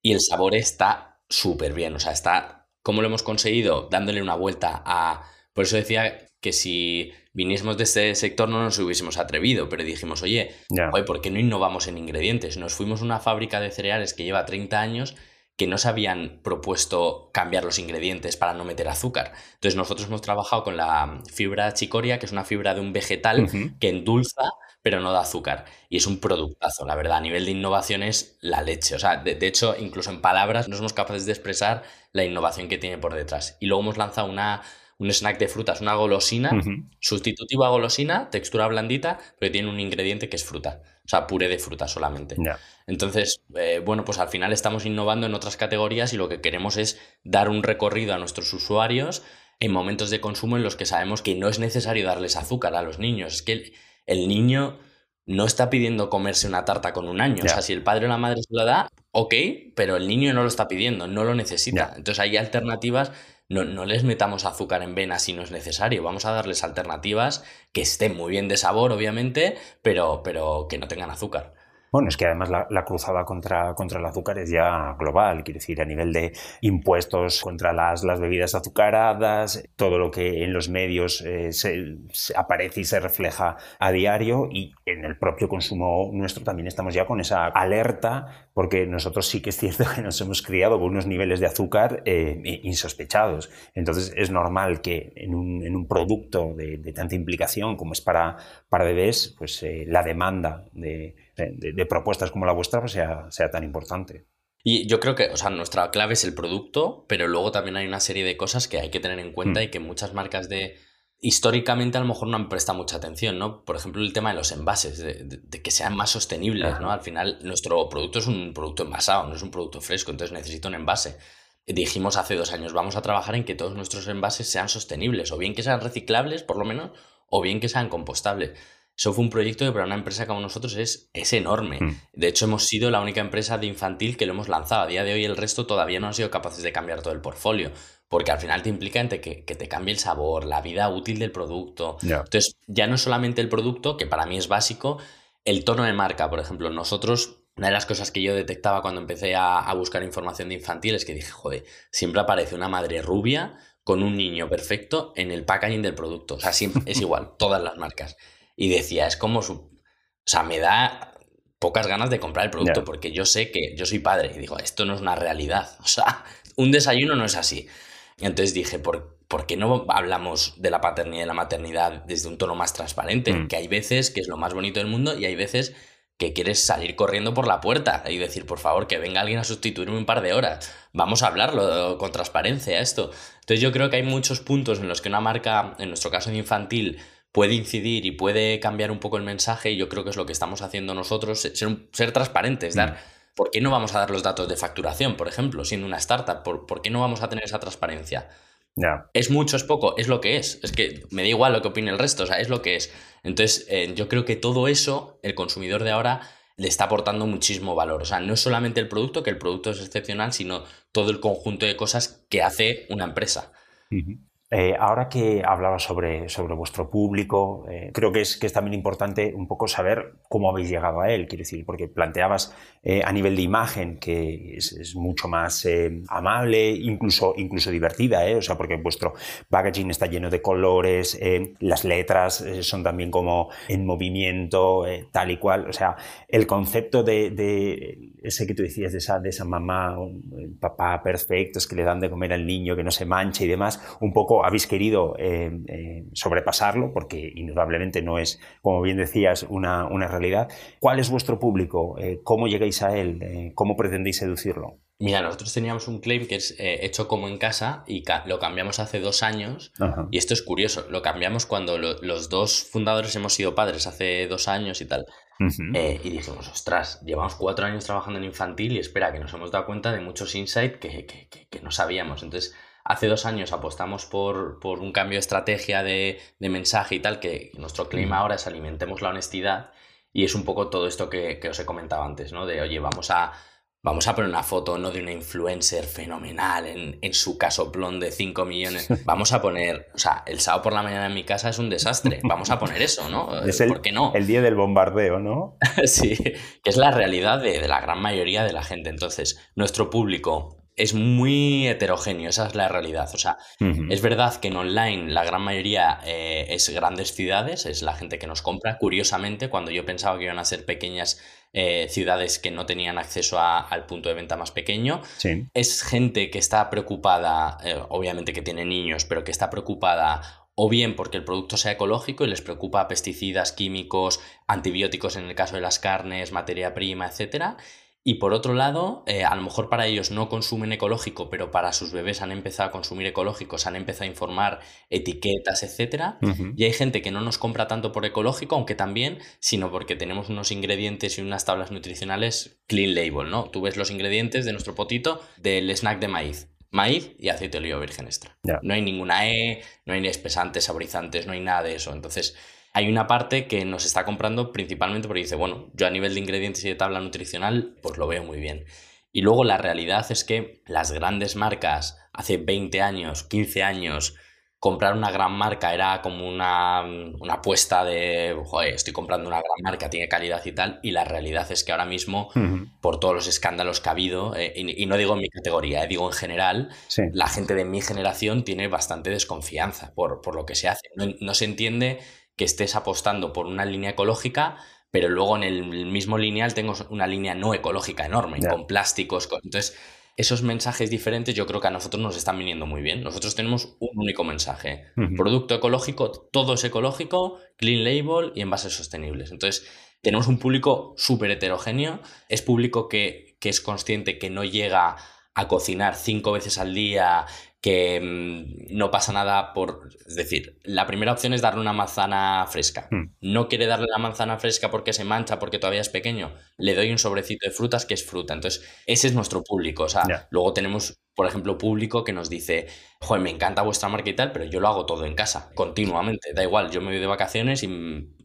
[SPEAKER 1] Y el sabor está súper bien. O sea, está. ¿Cómo lo hemos conseguido? Dándole una vuelta a. Por eso decía que si viniésemos de este sector no nos hubiésemos atrevido, pero dijimos, oye, oye, ¿por qué no innovamos en ingredientes? Nos fuimos a una fábrica de cereales que lleva 30 años que no se habían propuesto cambiar los ingredientes para no meter azúcar. Entonces nosotros hemos trabajado con la fibra chicoria, que es una fibra de un vegetal que endulza pero no da azúcar. Y es un productazo, la verdad. A nivel de innovación es la leche. O sea, de, hecho, incluso en palabras no somos capaces de expresar la innovación que tiene por detrás. Y luego hemos lanzado una, un snack de frutas, una golosina, sustitutiva golosina, textura blandita, pero tiene un ingrediente que es fruta. O sea, puré de fruta solamente. Entonces, eh, bueno, pues al final estamos innovando en otras categorías y lo que queremos es dar un recorrido a nuestros usuarios en momentos de consumo en los que sabemos que no es necesario darles azúcar a los niños. Es que el, niño no está pidiendo comerse una tarta con un año. O sea, si el padre o la madre se la da, ok, pero el niño no lo está pidiendo, no lo necesita. Entonces hay alternativas. No, no, les metamos azúcar en vena si no es necesario. Vamos a darles alternativas que estén muy bien de sabor, obviamente, pero, pero que no tengan azúcar.
[SPEAKER 3] Bueno, es que además la, cruzada contra, contra el azúcar es ya global, quiero decir, a nivel de impuestos contra las, las bebidas azucaradas, todo lo que en los medios eh, se, aparece y se refleja a diario y en el propio consumo nuestro también estamos ya con esa alerta porque nosotros sí que es cierto que nos hemos criado con unos niveles de azúcar eh, insospechados. Entonces es normal que en un, en un producto de, tanta implicación como es para, para bebés, pues eh, la demanda de de, propuestas como la vuestra pues sea, sea tan importante.
[SPEAKER 1] Y yo creo que, o sea, nuestra clave es el producto, pero luego también hay una serie de cosas que hay que tener en cuenta mm. y que muchas marcas de, históricamente a lo mejor no han prestado mucha atención, ¿no? Por ejemplo, el tema de los envases, de, que sean más sostenibles, ¿no? Al final, nuestro producto es un producto envasado, no es un producto fresco, entonces necesita un envase. Dijimos hace dos años, vamos a trabajar en que todos nuestros envases sean sostenibles, o bien que sean reciclables, por lo menos, o bien que sean compostables. Eso fue un proyecto que para una empresa como nosotros es, es enorme. Mm. De hecho, hemos sido la única empresa de infantil que lo hemos lanzado. A día de hoy el resto todavía no han sido capaces de cambiar todo el portfolio porque al final te implica que, te cambie el sabor, la vida útil del producto. Entonces, ya no solamente el producto, que para mí es básico, el tono de marca, por ejemplo, nosotros, una de las cosas que yo detectaba cuando empecé a, buscar información de infantil es que dije, joder, siempre aparece una madre rubia con un niño perfecto en el packaging del producto. O sea, siempre es [LAUGHS] igual, todas las marcas. Y decía, es como su... O sea, me da pocas ganas de comprar el producto porque yo sé que yo soy padre y digo, esto no es una realidad. [LAUGHS] O sea, un desayuno no es así. Entonces dije, ¿por, ¿por qué no hablamos de la paternidad y la maternidad desde un tono más transparente? Mm. Que hay veces que es lo más bonito del mundo y hay veces que quieres salir corriendo por la puerta y decir, por favor, que venga alguien a sustituirme un par de horas. Vamos a hablarlo con transparencia esto. Entonces yo creo que hay muchos puntos en los que una marca, en nuestro caso de infantil, puede incidir y puede cambiar un poco el mensaje y yo creo que es lo que estamos haciendo nosotros, ser, ser transparentes, dar mm. ¿Por qué no vamos a dar los datos de facturación, por ejemplo, siendo una startup? ¿Por, qué no vamos a tener esa transparencia? Es mucho, es poco, es lo que es. Es que me da igual lo que opine el resto, o sea, es lo que es. Entonces, eh, yo creo que todo eso, el consumidor de ahora le está aportando muchísimo valor. O sea, no es solamente el producto, que el producto es excepcional, sino todo el conjunto de cosas que hace una empresa.
[SPEAKER 3] Eh, ahora que hablabas sobre, sobre vuestro público, eh, creo que es, que es también importante un poco saber cómo habéis llegado a él, quiero decir, porque planteabas eh, a nivel de imagen que es, mucho más amable, incluso, incluso divertida, o sea, porque vuestro packaging está lleno de colores, las letras son también como en movimiento, tal y cual, o sea, el concepto de, ese que tú decías de esa, de esa mamá, papá perfectos que le dan de comer al niño, que no se manche y demás, un poco habéis querido eh, eh, sobrepasarlo, porque indudablemente no es, como bien decías, una, realidad. ¿Cuál es vuestro público? Eh, ¿Cómo llegáis a él? ¿Cómo pretendéis seducirlo?
[SPEAKER 1] Mira, nosotros teníamos un claim que es hecho como en casa y lo cambiamos hace dos años. Y esto es curioso, lo cambiamos cuando los dos fundadores hemos sido padres hace dos años y tal. y dijimos, ostras, llevamos cuatro años trabajando en infantil y espera, que nos hemos dado cuenta de muchos insights que, que no sabíamos. Entonces, Hace dos años apostamos por, un cambio de estrategia de, mensaje y tal, que nuestro clima ahora es alimentemos la honestidad y es un poco todo esto que, os he comentado antes, ¿no? De, oye, vamos a, vamos a poner una foto no de una influencer fenomenal en, en su casoplón de 5 millones. Vamos a poner, o sea, el sábado por la mañana en mi casa es un desastre. Vamos a poner eso, ¿no? [LAUGHS]
[SPEAKER 3] Es el, ¿Por qué no? El día del bombardeo, ¿no? [LAUGHS]
[SPEAKER 1] sí, que es la realidad de, de la gran mayoría de la gente. Entonces, nuestro público es muy heterogéneo, esa es la realidad. O sea, es verdad que en online la gran mayoría eh, es grandes ciudades, es la gente que nos compra. Curiosamente, cuando yo pensaba que iban a ser pequeñas eh, ciudades que no tenían acceso al punto de venta más pequeño, es gente que está preocupada, eh, obviamente que tiene niños, pero que está preocupada o bien porque el producto sea ecológico y les preocupa pesticidas, químicos, antibióticos en el caso de las carnes, materia prima, etcétera y por otro lado, eh, a lo mejor para ellos no consumen ecológico, pero para sus bebés han empezado a consumir ecológico, se han empezado a informar etiquetas, etc. Y hay gente que no nos compra tanto por ecológico, aunque también, sino porque tenemos unos ingredientes y unas tablas nutricionales clean label, ¿no? Tú ves los ingredientes de nuestro potito del snack de maíz. Maíz y aceite de oliva virgen extra. No hay ninguna E, no hay espesantes, saborizantes, no hay nada de eso. Entonces, hay una parte que nos está comprando principalmente porque dice, bueno, yo a nivel de ingredientes y de tabla nutricional, pues lo veo muy bien. Y luego la realidad es que las grandes marcas, hace 20 años, 15 años, comprar una gran marca era como una, apuesta de, joder, estoy comprando una gran marca, tiene calidad y tal, y la realidad es que ahora mismo, por todos los escándalos que ha habido, eh, y, no digo en mi categoría, eh, digo en general, la gente de mi generación tiene bastante desconfianza por, por lo que se hace. no se entiende que estés apostando por una línea ecológica, pero luego en el mismo lineal tengo una línea no ecológica enorme, con plásticos. Entonces, esos mensajes diferentes yo creo que a nosotros nos están viniendo muy bien. Nosotros tenemos un único mensaje. Producto ecológico, todo es ecológico, clean label y envases sostenibles. Entonces, tenemos un público súper heterogéneo. Es público que, que es consciente que no llega a cocinar cinco veces al día, que mm, no pasa nada por... Es decir, la primera opción es darle una manzana fresca. Hmm. No quiere darle la manzana fresca porque se mancha, porque todavía es pequeño. Le doy un sobrecito de frutas que es fruta. Entonces, ese es nuestro público. O sea, luego tenemos por ejemplo, público que nos dice, joder, me encanta vuestra marca y tal, pero yo lo hago todo en casa, continuamente. Da igual, yo me voy de vacaciones y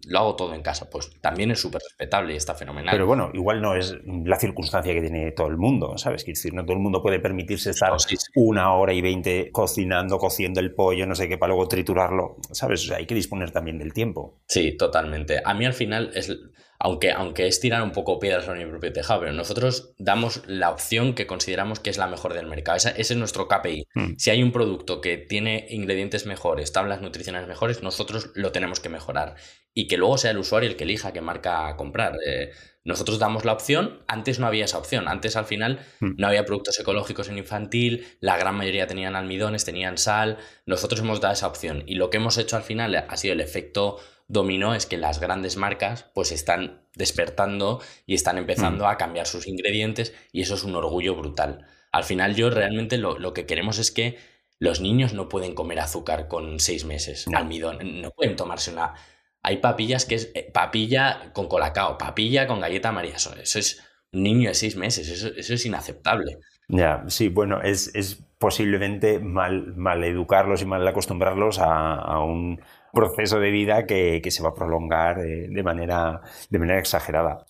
[SPEAKER 1] lo hago todo en casa. Pues también es súper respetable y está fenomenal.
[SPEAKER 3] Pero bueno, igual no es la circunstancia que tiene todo el mundo, ¿sabes? Quiero decir, no todo el mundo puede permitirse estar una hora y veinte cocinando, cociendo el pollo, no sé qué, para luego triturarlo, ¿sabes? O sea, hay que disponer también del tiempo.
[SPEAKER 1] Sí, totalmente. A mí al final es aunque, aunque es tirar un poco piedras a mi propio tejado, pero nosotros damos la opción que consideramos que es la mejor del mercado. Ese, es nuestro KPI. Hmm. Si hay un producto que tiene ingredientes mejores, tablas nutricionales mejores, nosotros lo tenemos que mejorar. Y que luego sea el usuario el que elija qué marca comprar. Eh, nosotros damos la opción, antes no había esa opción, antes al final hmm. no había productos ecológicos en infantil, la gran mayoría tenían almidones, tenían sal, nosotros hemos dado esa opción y lo que hemos hecho al final ha sido el efecto dominó es que las grandes marcas pues están despertando y están empezando mm. a cambiar sus ingredientes y eso es un orgullo brutal. Al final yo realmente lo, que queremos es que los niños no pueden comer azúcar con seis meses, almidón, no pueden tomarse una... Hay papillas que es eh, papilla con colacao, papilla con galleta María, eso, es un niño de seis meses, eso, es inaceptable.
[SPEAKER 3] Ya, sí, bueno, es, posiblemente mal, mal educarlos y mal acostumbrarlos a un proceso de vida que, se va a prolongar eh, de, manera, de manera exagerada.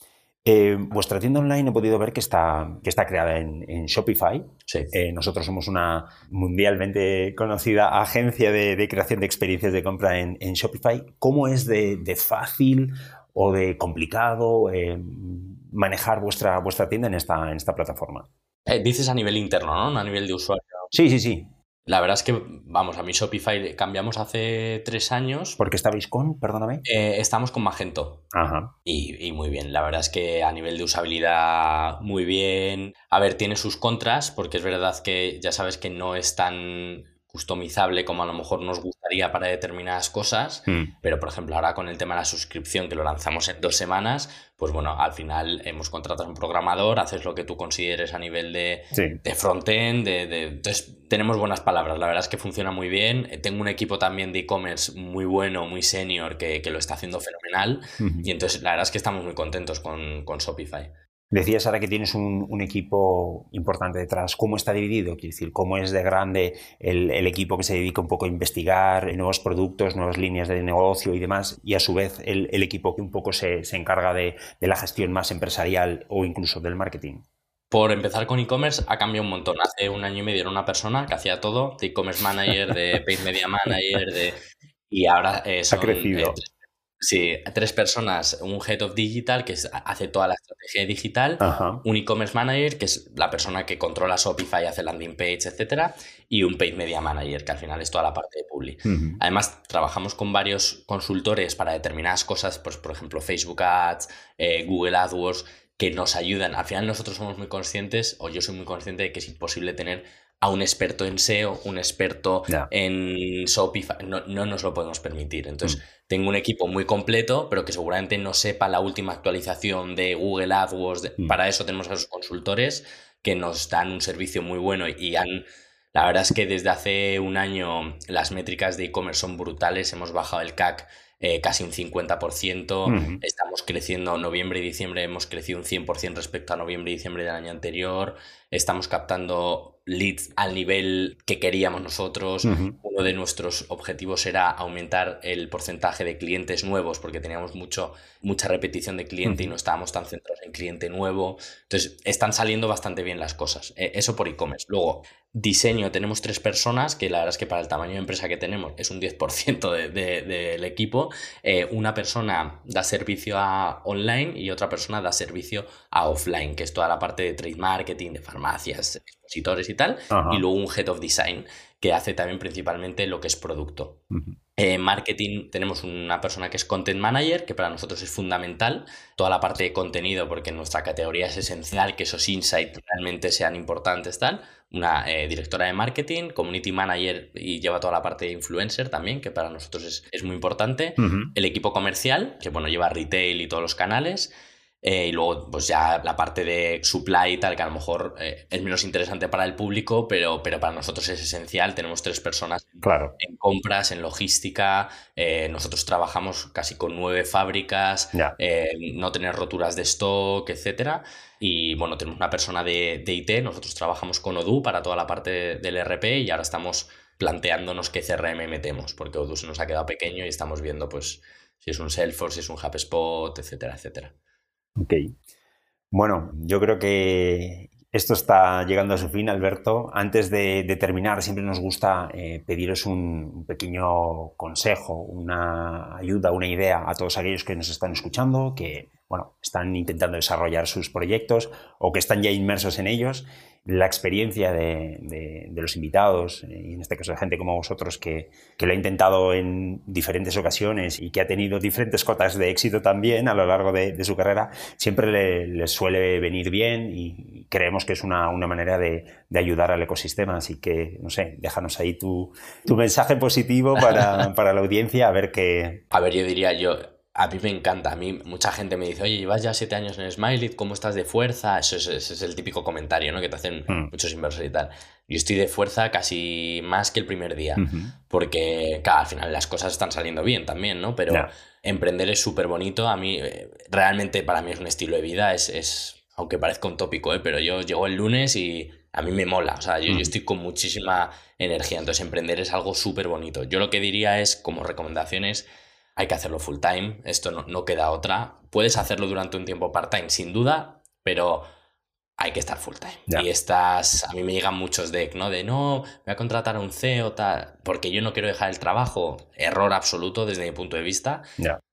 [SPEAKER 3] Eh, vuestra tienda online he podido ver que está, que está creada en, Shopify. Eh, nosotros somos una mundialmente conocida agencia de, creación de experiencias de compra en, Shopify. ¿Cómo es de, fácil o de complicado manejar vuestra, vuestra tienda en esta, en esta plataforma?
[SPEAKER 1] Dices a nivel interno, ¿no? A nivel de usuario.
[SPEAKER 3] Sí, sí, sí.
[SPEAKER 1] La verdad es que, vamos, a mi Shopify cambiamos hace tres años.
[SPEAKER 3] ¿Por qué estabais con? Perdóname.
[SPEAKER 1] Eh, estamos con Magento. Ajá. Y, y, muy bien. La verdad es que a nivel de usabilidad, muy bien. A ver, tiene sus contras, porque es verdad que ya sabes que no es tan customizable como a lo mejor nos gustaría para determinadas cosas, hmm. pero por ejemplo ahora con el tema de la suscripción que lo lanzamos en dos semanas, pues bueno, al final hemos contratado a un programador, haces lo que tú consideres a nivel de, de frontend, de, de, entonces tenemos buenas palabras, la verdad es que funciona muy bien, eh, tengo un equipo también de e-commerce muy bueno, muy senior, que, que, lo está haciendo fenomenal, y entonces la verdad es que estamos muy contentos con, con Shopify.
[SPEAKER 3] Decías ahora que tienes un, equipo importante detrás. ¿Cómo está dividido? Quiero decir, ¿cómo es de grande el, equipo que se dedica un poco a investigar nuevos productos, nuevas líneas de negocio y demás? Y a su vez el, equipo que un poco se, encarga de, la gestión más empresarial o incluso del marketing.
[SPEAKER 1] Por empezar con e-commerce ha cambiado un montón. Hace un año y medio era una persona que hacía todo, de e-commerce manager, de paid media manager, de... Y ahora eh,
[SPEAKER 3] ha crecido.
[SPEAKER 1] Eh, Sí, tres personas, un Head of Digital que hace toda la estrategia digital, un e-commerce manager que es la persona que controla Shopify, hace landing page, etcétera, y un paid media manager que al final es toda la parte de publi. Además, trabajamos con varios consultores para determinadas cosas, pues por ejemplo Facebook Ads, eh, Google AdWords, que nos ayudan. Al final nosotros somos muy conscientes, o yo soy muy consciente de que es imposible tener a un experto en SEO, un experto en Shopify, no, no, nos lo podemos permitir. Entonces, mm. tengo un equipo muy completo, pero que seguramente no sepa la última actualización de Google AdWords. Mm. Para eso tenemos a los consultores que nos dan un servicio muy bueno y han... La verdad es que desde hace un año las métricas de e-commerce son brutales, hemos bajado el CAC eh, casi un 50%, estamos creciendo noviembre y diciembre, hemos crecido un 100% respecto a noviembre y diciembre del año anterior, estamos captando leads al nivel que queríamos nosotros. Uno de nuestros objetivos era aumentar el porcentaje de clientes nuevos porque teníamos mucho, mucha repetición de cliente y no estábamos tan centrados en cliente nuevo. Entonces, están saliendo bastante bien las cosas. Eh, eso por e-commerce. Luego, diseño, tenemos tres personas, que la verdad es que para el tamaño de empresa que tenemos es un 10% del de, equipo. Eh, una persona da servicio a online y otra persona da servicio a offline, que es toda la parte de trade marketing, de farmacias, expositores y tal. Y luego un head of design, que hace también principalmente lo que es producto. En marketing tenemos una persona que es content manager, que para nosotros es fundamental. Toda la parte de contenido, porque en nuestra categoría es esencial que esos insights realmente sean importantes, tal. Una eh, directora de marketing, community manager y lleva toda la parte de influencer también, que para nosotros es, muy importante. El equipo comercial, que bueno, lleva retail y todos los canales. Eh, y luego, pues ya la parte de supply y tal, que a lo mejor eh, es menos interesante para el público, pero, pero para nosotros es esencial. Tenemos tres personas
[SPEAKER 3] claro.
[SPEAKER 1] en compras, en logística. Eh, nosotros trabajamos casi con nueve fábricas, no tener roturas de stock, etcétera. Y bueno, tenemos una persona de, de, IT. Nosotros trabajamos con Odoo para toda la parte del RP y ahora estamos planteándonos qué CRM metemos, porque Odoo se nos ha quedado pequeño y estamos viendo, pues, si es un Salesforce, si es un HubSpot, etcétera, etcétera.
[SPEAKER 3] Ok. Bueno, yo creo que esto está llegando a su fin, Alberto. Antes de, terminar, siempre nos gusta eh, pediros un, pequeño consejo, una ayuda, una idea a todos aquellos que nos están escuchando, que bueno, están intentando desarrollar sus proyectos o que están ya inmersos en ellos la experiencia de, los invitados, eh, y en este caso de gente como vosotros que, lo ha intentado en diferentes ocasiones y que ha tenido diferentes cotas de éxito también a lo largo de, su carrera, siempre les suele venir bien y creemos que es una, manera de, ayudar al ecosistema. Así que, no sé, déjanos ahí tu, mensaje positivo para, [LAUGHS] para la audiencia, a ver qué...
[SPEAKER 1] A ver, yo diría, yo a mí me encanta. A mí mucha gente me dice, oye, llevas ya siete años en Smiley, ¿cómo estás de fuerza? Eso es, el típico comentario ¿no? que te hacen hmm. muchos inversores y tal. Yo estoy de fuerza casi más que el primer día, porque, claro, al final las cosas están saliendo bien también, ¿no? Pero emprender es súper bonito. A mí, eh, realmente para mí es un estilo de vida, es, es aunque parezca un tópico, ¿eh? pero yo llego el lunes y a mí me mola. O sea, yo, yo estoy con muchísima energía, entonces emprender es algo súper bonito. Yo lo que diría es, como recomendaciones, hay que hacerlo full time, esto no, queda otra. Puedes hacerlo durante un tiempo part time, sin duda, pero hay que estar full time. Y estas, a mí me llegan muchos de, ¿no? De no, voy a contratar a un CEO, tal, porque yo no quiero dejar el trabajo. Error absoluto desde mi punto de vista.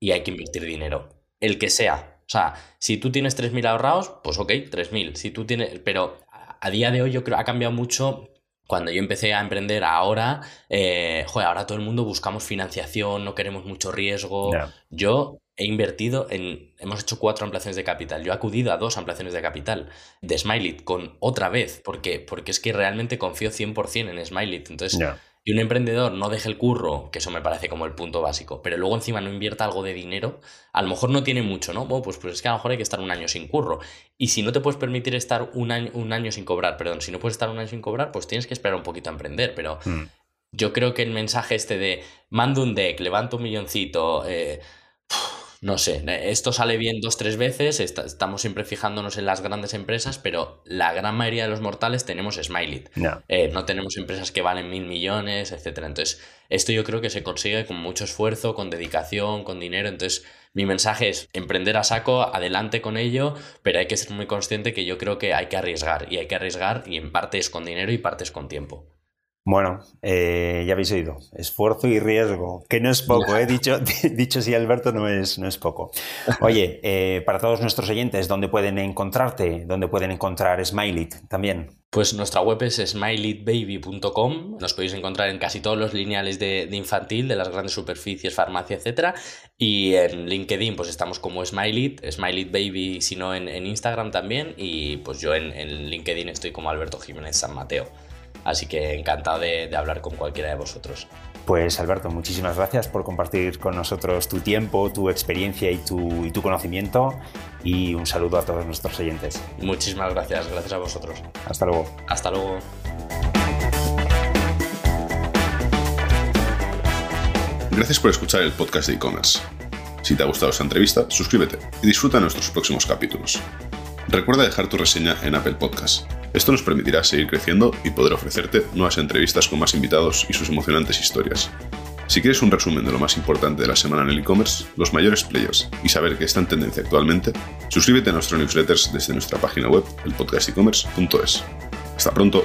[SPEAKER 1] Y hay que invertir dinero. El que sea. O sea, si tú tienes 3.000 ahorrados, pues ok, 3.000. Si tú tienes, pero a día de hoy yo creo que ha cambiado mucho cuando yo empecé a emprender ahora, eh, joder, ahora todo el mundo buscamos financiación, no queremos mucho riesgo. Yo he invertido en, hemos hecho cuatro ampliaciones de capital. Yo he acudido a dos ampliaciones de capital de Smiley con otra vez, porque, porque es que realmente confío 100% en Smiley. Entonces, y un emprendedor no deje el curro, que eso me parece como el punto básico, pero luego encima no invierta algo de dinero, a lo mejor no tiene mucho, ¿no? Bueno, pues, pues es que a lo mejor hay que estar un año sin curro. Y si no te puedes permitir estar un año, un año sin cobrar, perdón, si no puedes estar un año sin cobrar, pues tienes que esperar un poquito a emprender, pero... Hmm. Yo creo que el mensaje este de mando un deck, levanto un milloncito, eh, no sé, esto sale bien dos, tres veces, estamos siempre fijándonos en las grandes empresas, pero la gran mayoría de los mortales tenemos Smiley. No. Eh, no tenemos empresas que valen mil millones, etc. Entonces, esto yo creo que se consigue con mucho esfuerzo, con dedicación, con dinero. Entonces, mi mensaje es emprender a saco, adelante con ello, pero hay que ser muy consciente que yo creo que hay que arriesgar, y hay que arriesgar, y en parte es con dinero y parte es con tiempo.
[SPEAKER 3] Bueno, eh, ya habéis oído, esfuerzo y riesgo, que no es poco, ¿eh? dicho, [LAUGHS] dicho sí Alberto, no es, no es poco. Oye, eh, para todos nuestros oyentes, ¿dónde pueden encontrarte? ¿Dónde pueden encontrar Smileit también?
[SPEAKER 1] Pues nuestra web es smileybaby.com, nos podéis encontrar en casi todos los lineales de, infantil, de las grandes superficies, farmacia, etc. Y en LinkedIn pues estamos como Smileit, Smileit si no en, Instagram también, y pues yo en, en LinkedIn estoy como Alberto Jiménez San Mateo. Así que encantado de, hablar con cualquiera de vosotros.
[SPEAKER 3] Pues Alberto, muchísimas gracias por compartir con nosotros tu tiempo, tu experiencia y tu, y tu, conocimiento. Y un saludo a todos nuestros oyentes.
[SPEAKER 1] Muchísimas gracias, gracias a vosotros.
[SPEAKER 3] Hasta luego.
[SPEAKER 1] Hasta luego.
[SPEAKER 2] Gracias por escuchar el podcast de e-commerce. Si te ha gustado esta entrevista, suscríbete y disfruta nuestros próximos capítulos. Recuerda dejar tu reseña en Apple Podcast. Esto nos permitirá seguir creciendo y poder ofrecerte nuevas entrevistas con más invitados y sus emocionantes historias. Si quieres un resumen de lo más importante de la semana en el e-commerce, los mayores players y saber qué está en tendencia actualmente, suscríbete a nuestro newsletters desde nuestra página web, elpodcastecommerce.es. Hasta pronto.